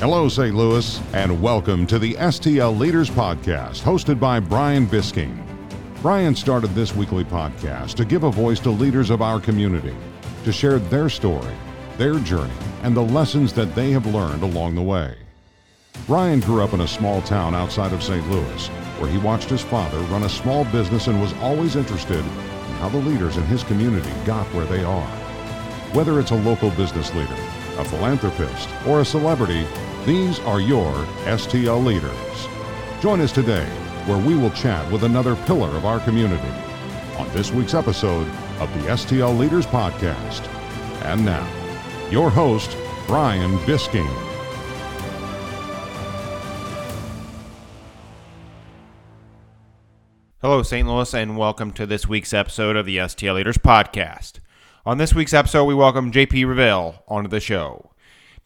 Hello, St. Louis, and welcome to the STL Leaders Podcast, hosted by Brian Bisking. Brian started this weekly podcast to give a voice to leaders of our community, to share their story, their journey, and the lessons that they have learned along the way. Brian grew up in a small town outside of St. Louis, where he watched his father run a small business and was always interested in how the leaders in his community got where they are. Whether it's a local business leader, a philanthropist, or a celebrity, these are your STL leaders. Join us today where we will chat with another pillar of our community on this week's episode of the STL Leaders Podcast. And now, your host, Brian Bisking. Hello, St. Louis, and welcome to this week's episode of the STL Leaders Podcast. On this week's episode, we welcome JP Revelle onto the show.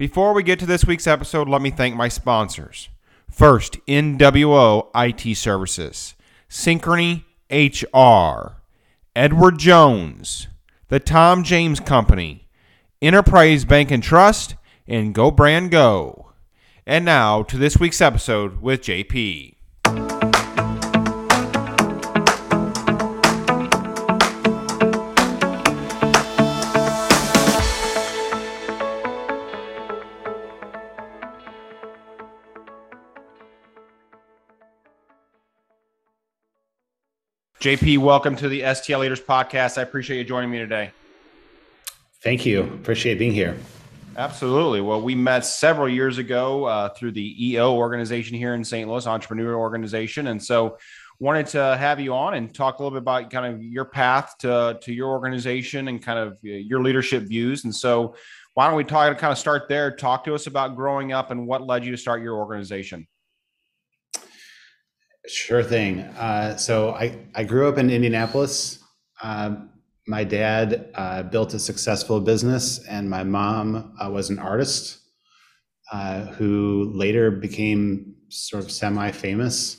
Before we get to this week's episode, let me thank my sponsors. First, NWO IT Services, Synchrony HR, Edward Jones, the Tom James Company, Enterprise Bank and Trust, and Go Brand Go. And now to this week's episode with JP. JP, welcome to the STL Leaders Podcast. I appreciate you joining me today. Thank you. Appreciate being here. Absolutely. Well, we met several years ago uh, through the EO organization here in St. Louis, entrepreneur organization, and so wanted to have you on and talk a little bit about kind of your path to to your organization and kind of your leadership views. And so, why don't we talk? Kind of start there. Talk to us about growing up and what led you to start your organization. Sure thing. Uh, so I, I grew up in Indianapolis. Uh, my dad uh, built a successful business, and my mom uh, was an artist uh, who later became sort of semi famous.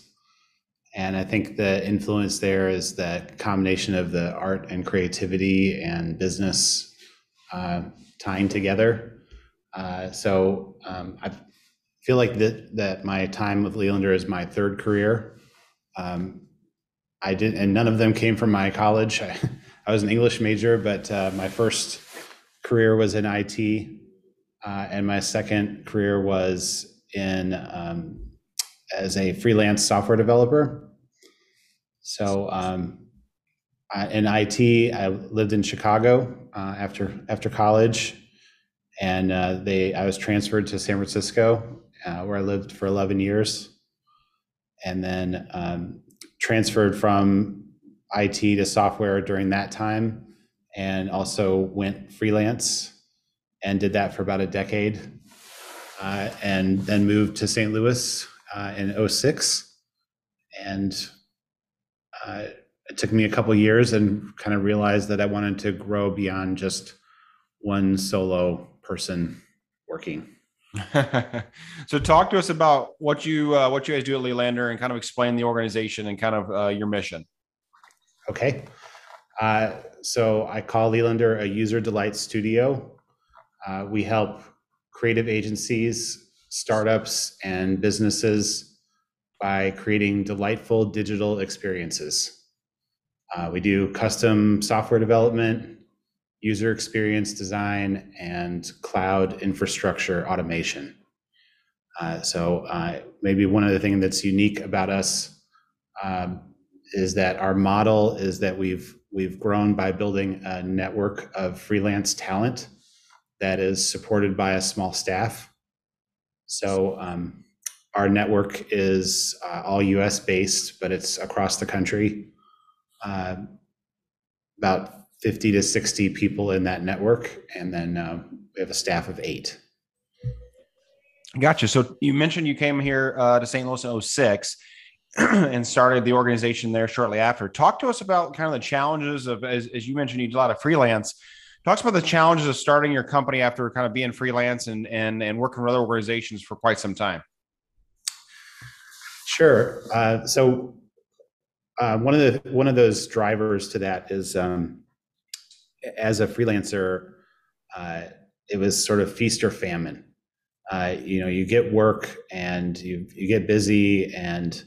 And I think the influence there is that combination of the art and creativity and business uh, tying together. so um, I feel like that, that my time with Lealander is my third career um, I did, and none of them came from my college. I, I was an English major, but uh, my first career was in IT, uh, and my second career was in um, as a freelance software developer. So um, I, in IT, I lived in Chicago uh, after after college, and uh, they I was transferred to San Francisco, uh, where I lived for 11 years and then um, transferred from IT to software during that time, and also went freelance and did that for about a decade, uh, and then moved to St. Louis uh, in 06. And uh, it took me a couple years and kind of realized that I wanted to grow beyond just one solo person working. so talk to us about what you uh, what you guys do at Lealander and kind of explain the organization and kind of uh, your mission. Okay. Uh, so I call Lealander a user delight studio. Uh, we help creative agencies, startups, and businesses by creating delightful digital experiences. Uh, we do custom software development, user experience design, and cloud infrastructure automation. Uh, so uh, maybe one of the things that's unique about us um, is that our model is that we've we've grown by building a network of freelance talent that is supported by a small staff. So um, our network is uh, all U.S. based, but it's across the country. Uh, about 50 to 60 people in that network. And then uh, we have a staff of eight. Gotcha. So you mentioned you came here uh, to St. Louis in 06 and started the organization there shortly after. Talk to us about kind of the challenges of, as, as you mentioned, you did a lot of freelance. Talk about the challenges of starting your company after kind of being freelance and, and, and working with other organizations for quite some time. Sure. Uh, so uh, one of the one of those drivers to that is um, as a freelancer, uh, it was sort of feast or famine. uh, you know, you get work and you you get busy and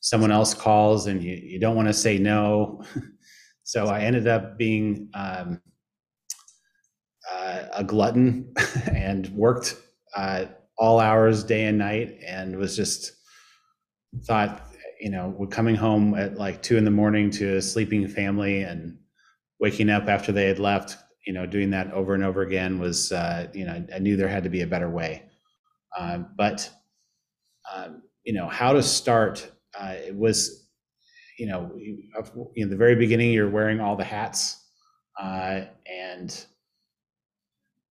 someone else calls and you, you don't want to say no. so I ended up being um, uh, a glutton and worked uh, all hours, day and night, and was just thought, you know, we're coming home at like two in the morning to a sleeping family and waking up after they had left, you know, doing that over and over again was, uh, you know, I knew there had to be a better way. Um, but, um, you know, how to start, uh, it was, you know, in the very beginning, you're wearing all the hats. Uh, and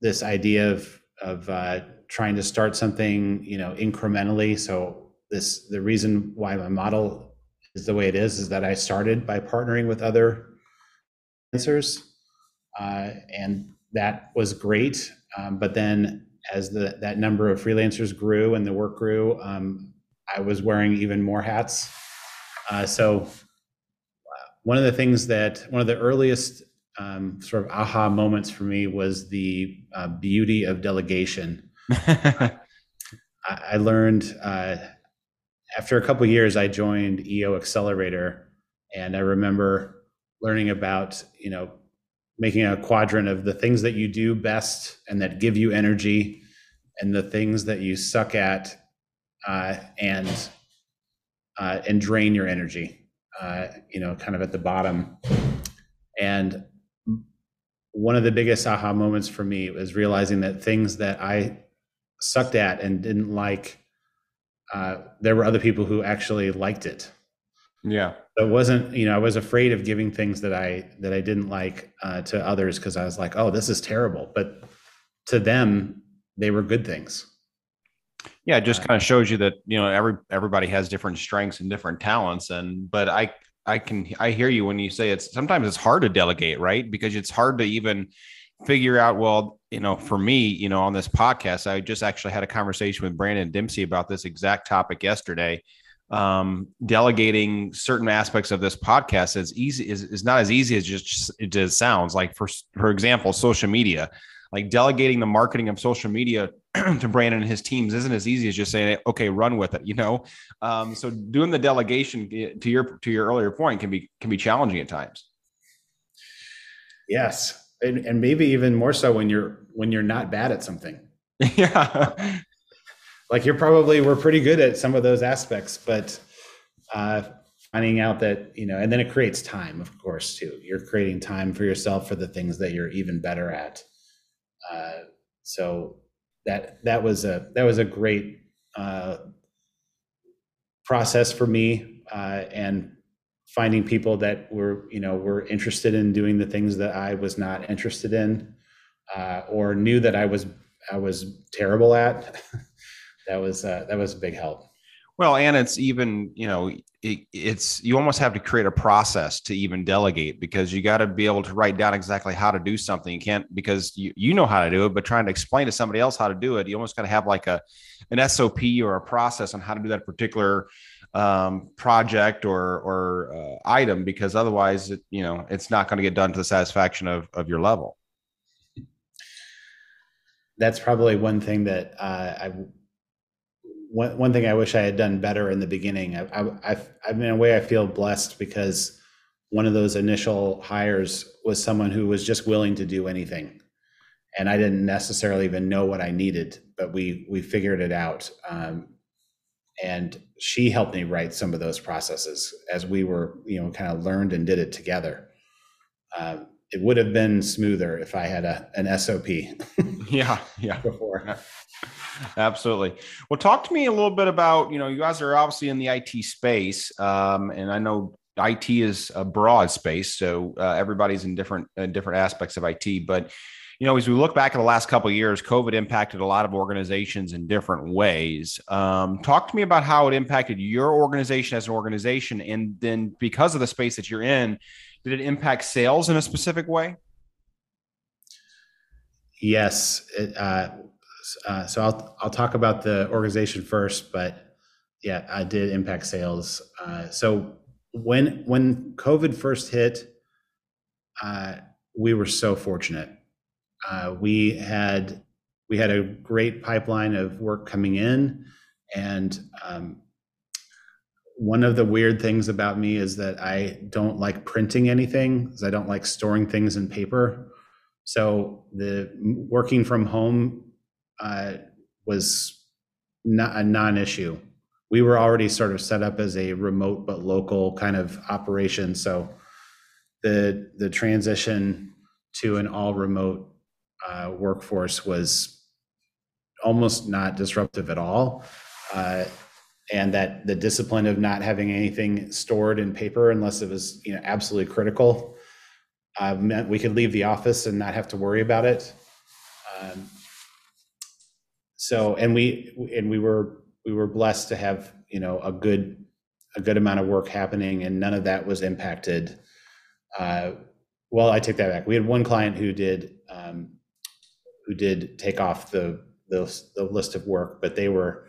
this idea of, of uh, trying to start something, you know, incrementally. So this, the reason why my model is the way it is, is that I started by partnering with other freelancers, uh, and that was great. Um, but then as the that number of freelancers grew and the work grew, um, I was wearing even more hats. Uh, so one of the things that one of the earliest um, sort of aha moments for me was the uh, beauty of delegation. I, I, learned uh, after a couple years, I joined EO Accelerator, and I remember learning about you know making a quadrant of the things that you do best and that give you energy and the things that you suck at uh, and uh, and drain your energy uh, you know kind of at the bottom. And one of the biggest aha moments for me was realizing that things that i sucked at and didn't like uh, there were other people who actually liked it yeah. So it wasn't you know i was afraid of giving things that i that i didn't like uh, to others because i was like oh this is terrible. But to them they were good things. Yeah it just uh, kind of shows you that you know every everybody has different strengths and different talents and but i i can i hear you when you say it's sometimes it's hard to delegate right? Because it's hard to even figure out well you know for me you know on this podcast i just actually had a conversation with brandon dempsey about this exact topic yesterday um, delegating certain aspects of this podcast is easy is, is not as easy as just it just sounds. Like for for example social media like delegating the marketing of social media to brandon and his teams isn't as easy as just saying okay run with it you know? Um, so doing the delegation eh, to your to your earlier point can be can be challenging at times. Yes. And, and maybe even more so when you're when you're not bad at something. Yeah like you're probably we're pretty good at some of those aspects, but uh, finding out that you know, and then it creates time, of course, too. You're creating time for yourself for the things that you're even better at. Uh, so that that was a that was a great uh, process for me, uh, and finding people that were you know were interested in doing the things that I was not interested in, uh, or knew that I was I was terrible at. that was uh, that was a big help. Well, and it's even you know it, it's you almost have to create a process to even delegate because you got to be able to write down exactly how to do something. You can't because you you know how to do it, but trying to explain to somebody else how to do it, you almost got to have like a an SOP or a process on how to do that particular um, project or or uh, item because otherwise, it, you know, it's not going to get done to the satisfaction of of your level. That's probably one thing that uh, I one, one thing I wish I had done better in the beginning. I, I, I've, I in a way, I feel blessed because one of those initial hires was someone who was just willing to do anything, and I didn't necessarily even know what I needed, but we we figured it out. Um, and she helped me write some of those processes as we were, you know, kind of learned and did it together. Um, it would have been smoother if I had a an SOP. yeah, yeah. Before. Absolutely. Well, talk to me a little bit about you know you guys are obviously in the IT space, um, and I know IT is a broad space, so uh, everybody's in different uh, different aspects of IT. But you know, as we look back at the last couple years, COVID impacted a lot of organizations in different ways. Um, talk to me about how it impacted your organization as an organization, and then because of the space that you're in, did it impact sales in a specific way? Yes. It, uh, uh, so I'll I'll talk about the organization first, but yeah, I did impact sales. Uh, so when when COVID first hit, uh, we were so fortunate. Uh, we had we had a great pipeline of work coming in, and um, one of the weird things about me is that I don't like printing anything because I don't like storing things in paper. So the working from home uh, was not a non-issue. We were already sort of set up as a remote but local kind of operation. So the the transition to an all remote uh, workforce was almost not disruptive at all. Uh, and that the discipline of not having anything stored in paper unless it was you know absolutely critical uh, meant we could leave the office and not have to worry about it. Um, so and we and we were we were blessed to have you know a good a good amount of work happening and none of that was impacted. Uh, well, I take that back. We had one client who did um, who did take off the, the the list of work, but they were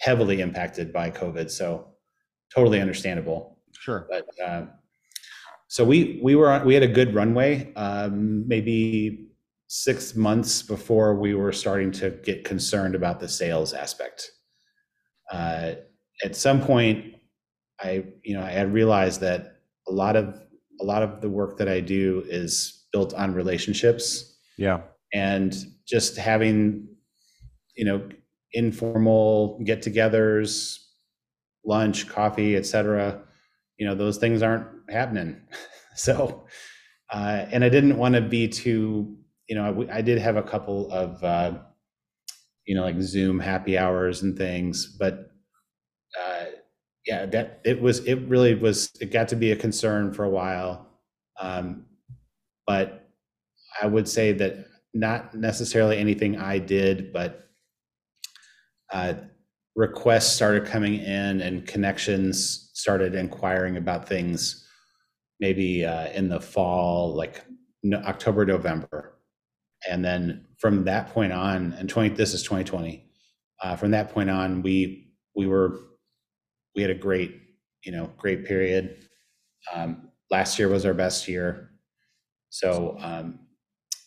heavily impacted by COVID. So totally understandable. Sure. But uh, so we we were on, we had a good runway, um, maybe six months before we were starting to get concerned about the sales aspect. Uh, at some point, I you know I had realized that a lot of a lot of the work that I do is built on relationships. Yeah. And just having, you know, informal get-togethers, lunch, coffee, etc. You know, those things aren't happening. so, uh, and I didn't want to be too. You know, I, I did have a couple of, uh, you know, like Zoom happy hours and things, but uh, yeah, that it was. It really was. It got to be a concern for a while, um, but I would say that not necessarily anything I did, but uh, requests started coming in and connections started inquiring about things maybe uh, in the fall, like no, October, November. And then from that point on, and 20, this is 2020. Uh, from that point on, we we were we had a great you know great period. Um, last year was our best year, so um,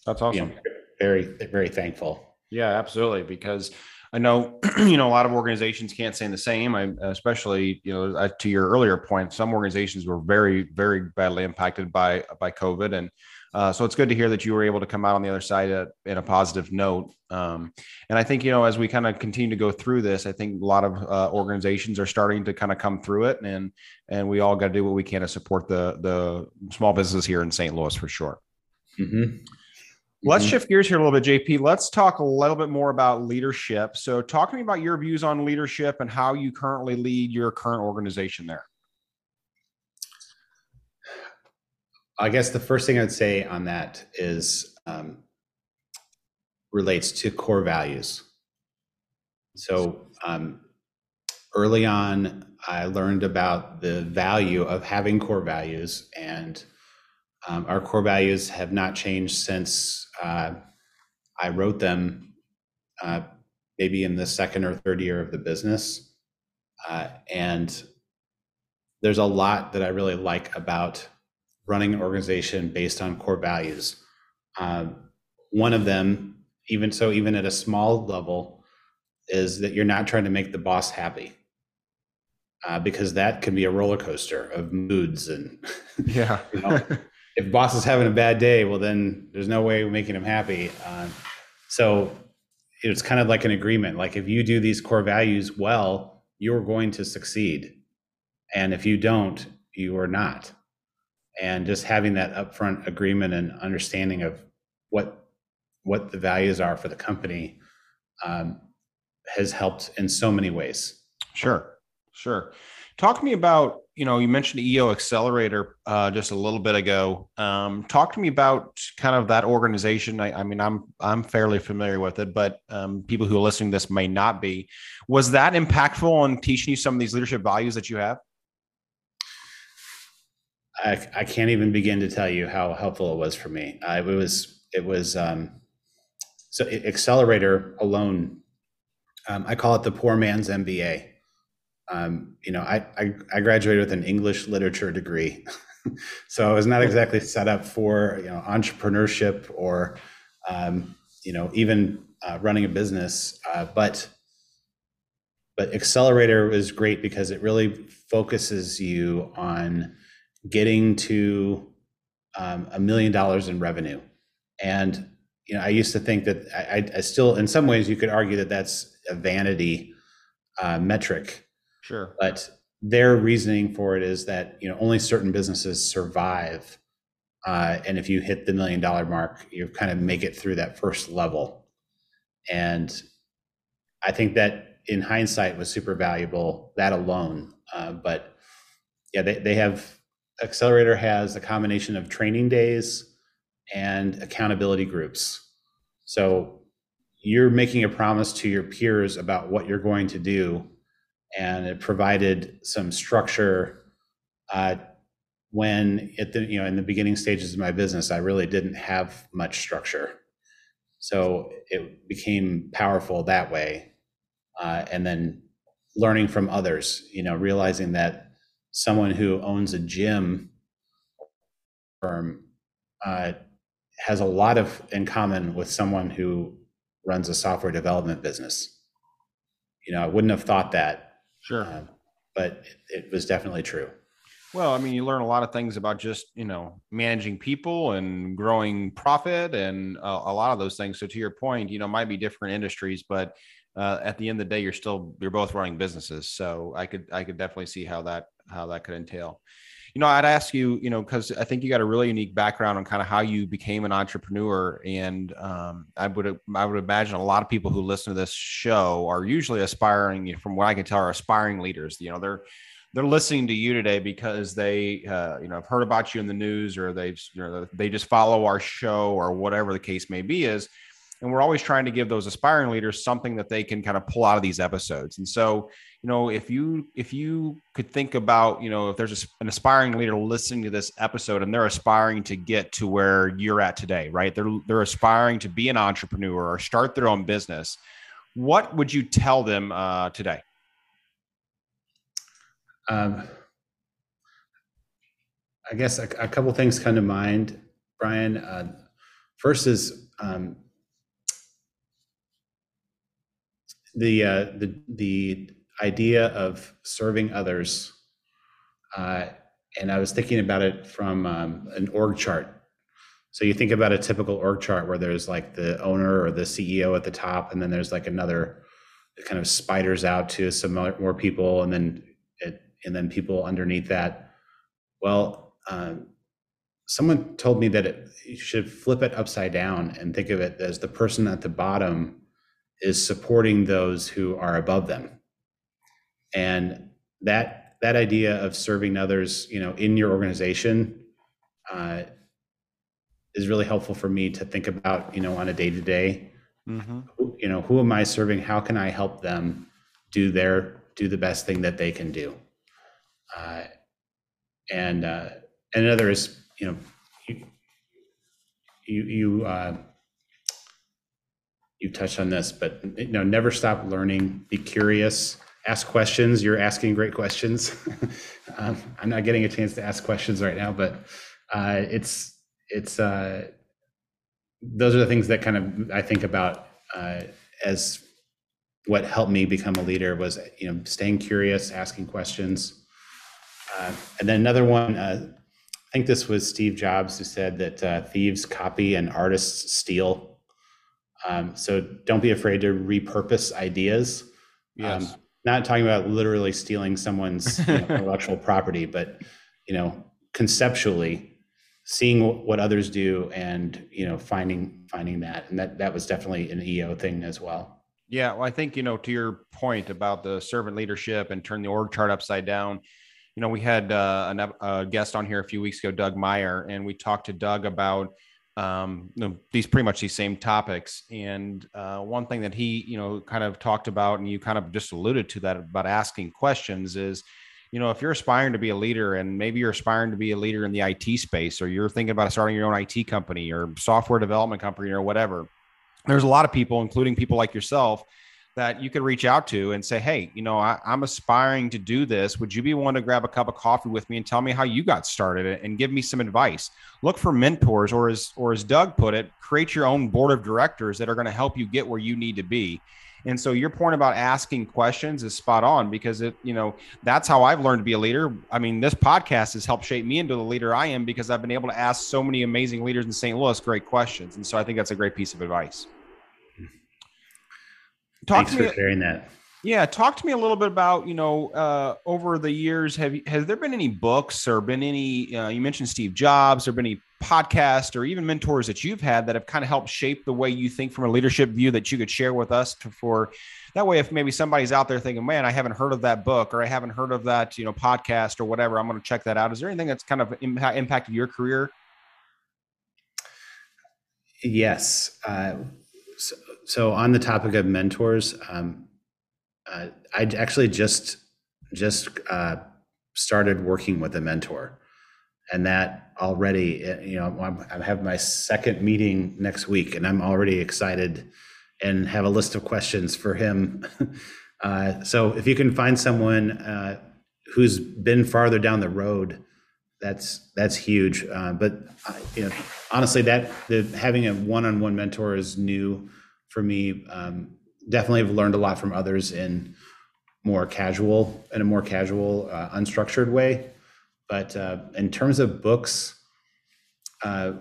that's awesome. You know, very very thankful. Yeah, absolutely. Because I know, you know, a lot of organizations can't say the same. I, especially, you know, uh, to your earlier point, some organizations were very, very badly impacted by by COVID, and uh, so it's good to hear that you were able to come out on the other side at, in a positive note. Um, and I think, you know, as we kind of continue to go through this, I think a lot of uh, organizations are starting to kind of come through it, and and we all got to do what we can to support the the small businesses here in St. Louis for sure. Mm-hmm. Let's mm-hmm. shift gears here a little bit, JP. Let's talk a little bit more about leadership. So, talk to me about your views on leadership and how you currently lead your current organization there. I guess the first thing I'd say on that is um, relates to core values. So, um, early on, I learned about the value of having core values and um, our core values have not changed since uh, I wrote them, uh, maybe in the second or third year of the business. Uh, and there's a lot that I really like about running an organization based on core values. Um, one of them, even so, even at a small level, is that you're not trying to make the boss happy. Uh, because that can be a roller coaster of moods and yeah you know, if boss is having a bad day, well, then there's no way making him happy. Uh, so it's kind of like an agreement. Like if you do these core values well, you're going to succeed, and if you don't, you are not. And just having that upfront agreement and understanding of what what the values are for the company um, has helped in so many ways. Sure, sure. Talk to me about you know, you mentioned EO Accelerator uh, just a little bit ago. Um, talk to me about kind of that organization. I, I mean, I'm I'm fairly familiar with it, but um, people who are listening to this may not be. Was that impactful on teaching you some of these leadership values that you have? I, I can't even begin to tell you how helpful it was for me. Uh, it was it was um, so Accelerator alone. Um, I call it the poor man's MBA um, you know, I, I, I graduated with an English literature degree, so I was not exactly set up for you know entrepreneurship or um, you know even uh, running a business, uh, but but accelerator is great because it really focuses you on getting to um, a million dollars in revenue. And you know i used to think that I, I, still in some ways you could argue that that's a vanity uh, metric. Sure. But their reasoning for it is that you know only certain businesses survive uh, and if you hit the million dollar mark you kind of make it through that first level. And i think that in hindsight was super valuable that alone. Uh, but yeah they, they have accelerator has a combination of training days and accountability groups so you're making a promise to your peers about what you're going to do and it provided some structure uh, when at the you know in the beginning stages of my business i really didn't have much structure so it became powerful that way uh, and then learning from others. You know, realizing that someone who owns a gym firm uh, has a lot of in common with someone who runs a software development business. You know, I wouldn't have thought that. Sure. Uh, but it, it was definitely true. Well, I mean, you learn a lot of things about just you know managing people and growing profit and a, a lot of those things. So to your point, you know, might be different industries, but uh, at the end of the day, you're still you're both running businesses. So I could I could definitely see how that how that could entail. You know, I'd ask you, you know, because I think you got a really unique background on kind of how you became an entrepreneur, and um, I would I would imagine a lot of people who listen to this show are usually aspiring, from what I can tell, are aspiring leaders. You know, they're they're listening to you today because they uh, you know have heard about you in the news or they've you know they just follow our show or whatever the case may be is and we're always trying to give those aspiring leaders something that they can kind of pull out of these episodes and so you know if you if you could think about you know if there's a, an aspiring leader listening to this episode and they're aspiring to get to where you're at today right? They're they're aspiring to be an entrepreneur or start their own business. What would you tell them uh, today? Um, i guess a, a, couple things come to mind brian. Uh, first is um, the uh, the the idea of serving others, uh, and I was thinking about it from um, an org chart. So you think about a typical org chart where there's like the owner or the CEO at the top, and then there's like another kind of spiders out to some more people, and then it and then people underneath that. Well, um, someone told me that it, you should flip it upside down and think of it as the person at the bottom is supporting those who are above them and that that idea of serving others you know in your organization uh, is really helpful for me to think about you know on a day to day you know who am i serving how can i help them do their do the best thing that they can do uh, and uh, and another is you know you you, you uh, you touched on this, but you know, never stop learning. Be curious. Ask questions. You're asking great questions. um, I'm not getting a chance to ask questions right now, but uh, it's it's uh, those are the things that kind of I think about uh, as what helped me become a leader was you know staying curious, asking questions, uh, and then another one. Uh, I think this was Steve Jobs who said that uh, thieves copy and artists steal um, so don't be afraid to repurpose ideas. Um, yes. Um, not talking about literally stealing someone's you know, intellectual property, but you know, conceptually seeing what others do and you know finding finding that. And that that was definitely an eo thing as well. Yeah well i think you know to your point about the servant leadership and turn the org chart upside down you know we had uh, a guest on here a few weeks ago doug meyer and we talked to doug about um, you know, these pretty much these same topics. And uh, one thing that he, you know, kind of talked about, and you kind of just alluded to that about asking questions is, you know, if you're aspiring to be a leader and maybe you're aspiring to be a leader in the IT space, or you're thinking about starting your own IT company or software development company or whatever, there's a lot of people, including people like yourself, that you could reach out to and say, Hey, you know, I, am aspiring to do this. Would you be willing to grab a cup of coffee with me and tell me how you got started and give me some advice? Look for mentors, or as or as Doug put it, create your own board of directors that are going to help you get where you need to be. And so your point about asking questions is spot on because it, you know, that's how I've learned to be a leader. I mean, this podcast has helped shape me into the leader I am because I've been able to ask so many amazing leaders in St. Louis great questions. And so I think that's a great piece of advice. Talk Thanks for me, sharing that. Yeah, talk to me a little bit about you know uh, over the years. Have has there been any books or been any? Uh, you mentioned Steve Jobs. Or been any podcasts or even mentors that you've had that have kind of helped shape the way you think from a leadership view that you could share with us to, for that way if maybe somebody's out there thinking man i haven't heard of that book or i haven't heard of that you know podcast or whatever i'm going to check that out is there anything that's kind of impact, impacted your career yes uh, so, on the topic of mentors um, uh, i actually just just uh, started working with a mentor. And that already eh, you know i have my second meeting next week and i'm already excited and have a list of questions for him. Uh, so if you can find someone uh, who's been farther down the road that's that's huge. Uh, but uh, you know honestly that the having a one-on-one mentor is new for me um, definitely have learned a lot from others in more casual in a more casual uh, unstructured way but uh, in terms of books, uh,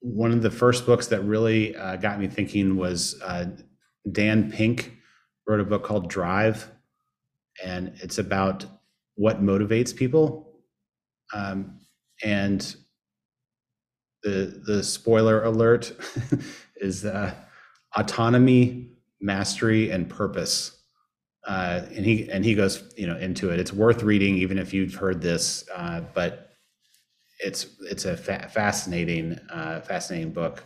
one of the first books that really uh, got me thinking was uh, Dan Pink wrote a book called Drive, and it's about what motivates people. Um, and the the spoiler alert is uh, autonomy, mastery, and purpose uh, and he and he goes you know into it. It's worth reading, even if you've heard this, uh, but it's it's a fa- fascinating uh, fascinating book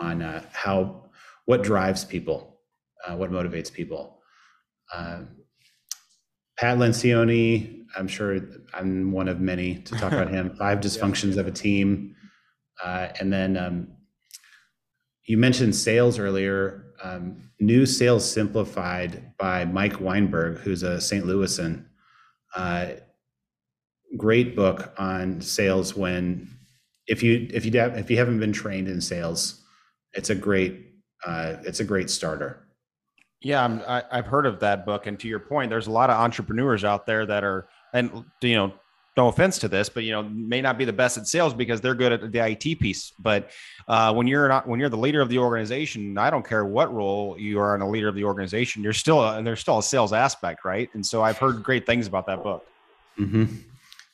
on uh, how what drives people, uh, what motivates people. Uh, Pat Lencioni, I'm sure I'm one of many to talk about him. Five dysfunctions of a team, and then um, you mentioned sales earlier. Um, New Sales Simplified by Mike Weinberg, who's a St. Louisan. Uh, great book on sales. When if you if you if you haven't been trained in sales, it's a great uh, it's a great starter. Yeah, I'm, I, I've heard of that book, and to your point, there's a lot of entrepreneurs out there that are, and you know, no offense to this, but you know, may not be the best at sales because they're good at the IT piece. But uh, when you're not, when you're the leader of the organization, I don't care what role you are in a leader of the organization, you're still, a, there's still a sales aspect, right? And so I've heard great things about that book. Mm-hmm.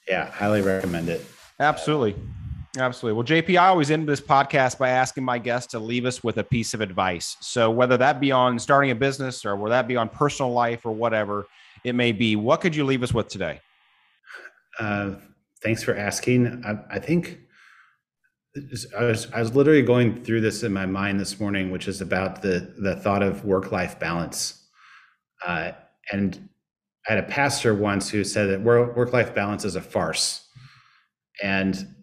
Yeah, highly recommend it. Absolutely. Absolutely. Well, JP, I always end this podcast by asking my guests to leave us with a piece of advice. So whether that be on starting a business or whether that be on personal life or whatever it may be, what could you leave us with today? Uh, thanks for asking. I, I think I was, I was literally going through this in my mind this morning, which is about the the thought of work life balance. Uh, and I had a pastor once who said that work life balance is a farce, and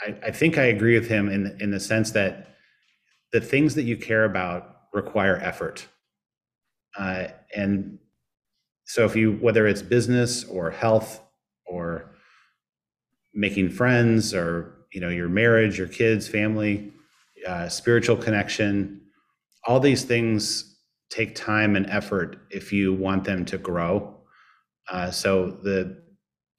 I, I think I agree with him in in the sense that the things that you care about require effort, uh, and so if you whether it's business or health or making friends or you know your marriage your kids family uh, spiritual connection. All these things take time and effort if you want them to grow. Uh, so the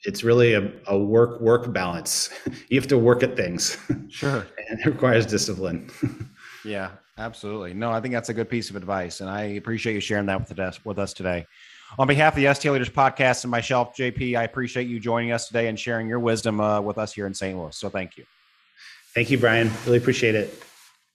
it's really a, a work work balance. You have to work at things. Sure. And it requires discipline. Yeah absolutely. No i think that's a good piece of advice and i appreciate you sharing that with us with us today on behalf of the STL Leaders Podcast and myself, JP, I appreciate you joining us today and sharing your wisdom uh, with us here in St. Louis. So thank you. Thank you, Brian. Really appreciate it.